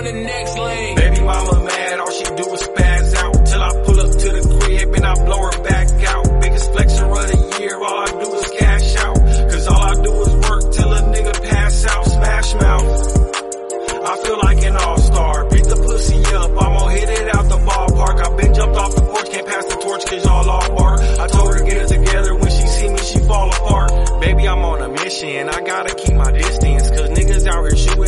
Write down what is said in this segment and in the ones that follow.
on the next lane. Baby mama mad, all she do is spaz out. Till I pull up to the crib and I blow her back out. Biggest flexer of the year, all I do is cash out. Cause all I do is work till a nigga pass out. Smash mouth. I feel like an all-star. Beat the pussy up, I'ma hit it out the ballpark. I been jumped off the porch, can't pass the torch cause y'all all bark. I told her to get it together when she see me, she fall apart. Baby, I'm on a mission, I gotta keep my distance. Cause niggas out here shooting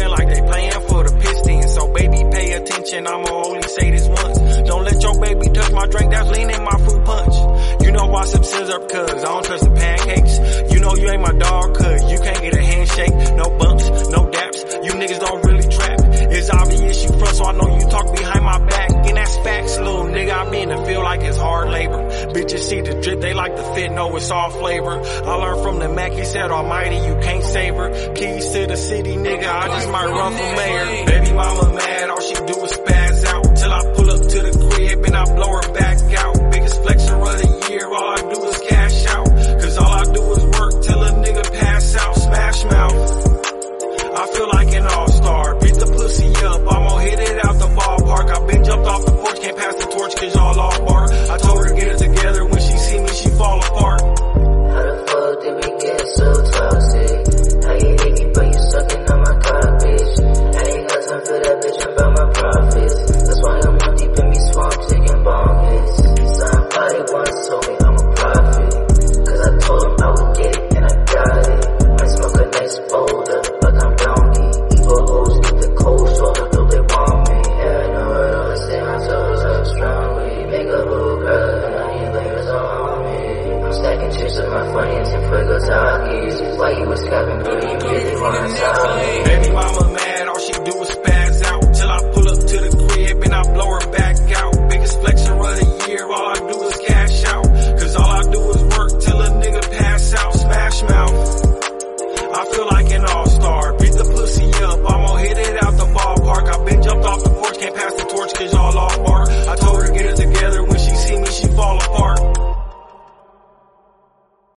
Bitches see the drip, they like the fit, know it's all flavor. I learned from the Mac, he said, Almighty, you can't savor. Keys to the city, nigga, I just might run for mayor. Baby mama mad, all she do Stacking chips with my friends and play guitar Why you was capping, really, really, really, really, really,